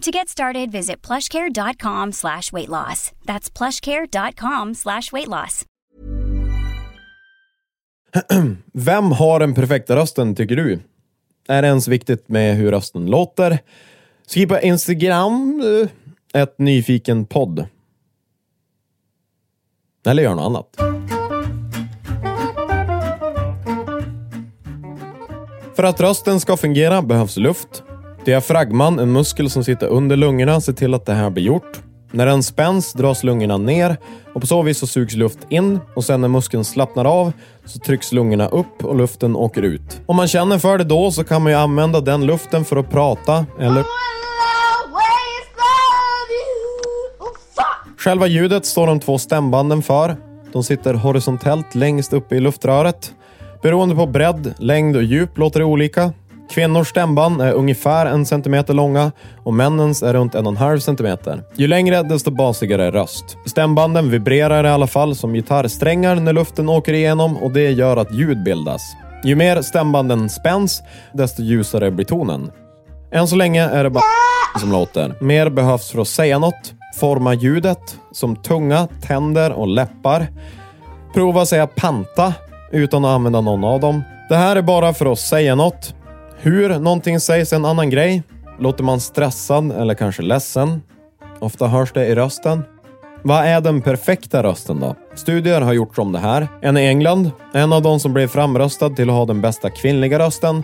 To get started, visit plushcare.com slash weight loss. That's plushcare.com slash weight loss. Vem har den perfekta rösten, tycker du? Är det ens viktigt med hur rösten låter? Skriv på Instagram, eh, ett nyfiken podd. Eller gör något annat. För att rösten ska fungera behövs luft. Diafragman, en muskel som sitter under lungorna, ser till att det här blir gjort. När den spänns dras lungorna ner och på så vis så sugs luft in och sen när muskeln slappnar av så trycks lungorna upp och luften åker ut. Om man känner för det då så kan man ju använda den luften för att prata eller Själva ljudet står de två stämbanden för. De sitter horisontellt längst uppe i luftröret. Beroende på bredd, längd och djup låter det olika. Kvinnors stämband är ungefär en centimeter långa och männens är runt en och en halv centimeter. Ju längre desto basigare röst. Stämbanden vibrerar i alla fall som gitarrsträngar när luften åker igenom och det gör att ljud bildas. Ju mer stämbanden spänns, desto ljusare blir tonen. Än så länge är det bara som låter. Mer behövs för att säga något. Forma ljudet som tunga, tänder och läppar. Prova säga panta utan att använda någon av dem. Det här är bara för att säga något. Hur någonting sägs är en annan grej. Låter man stressad eller kanske ledsen? Ofta hörs det i rösten. Vad är den perfekta rösten då? Studier har gjorts om det här. En i England, en av de som blev framröstad till att ha den bästa kvinnliga rösten,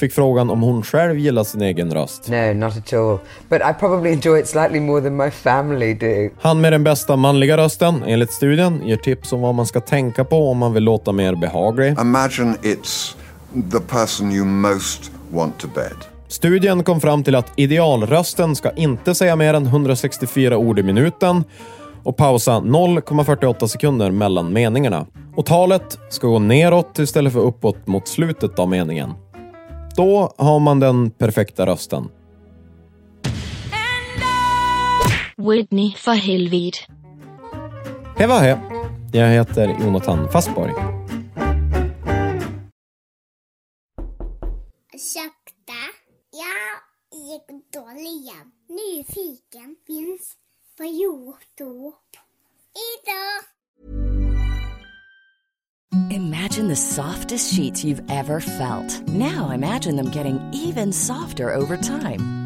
fick frågan om hon själv gillar sin egen röst. No, not at all. But I probably enjoy it slightly more than my family do. Han med den bästa manliga rösten, enligt studien, ger tips om vad man ska tänka på om man vill låta mer behaglig. Imagine it's the person you most want to bed. Studien kom fram till att idealrösten ska inte säga mer än 164 ord i minuten och pausa 0,48 sekunder mellan meningarna. Och talet ska gå neråt istället för uppåt mot slutet av meningen. Då har man den perfekta rösten. Whitney, för helvete. Hej vad hej! Jag heter Jonathan Fastborg. Ursäkta, jag igen. Nyfiken finns på Youtube. Imagine the softest sheets you've ever felt. Now imagine them getting even softer over time.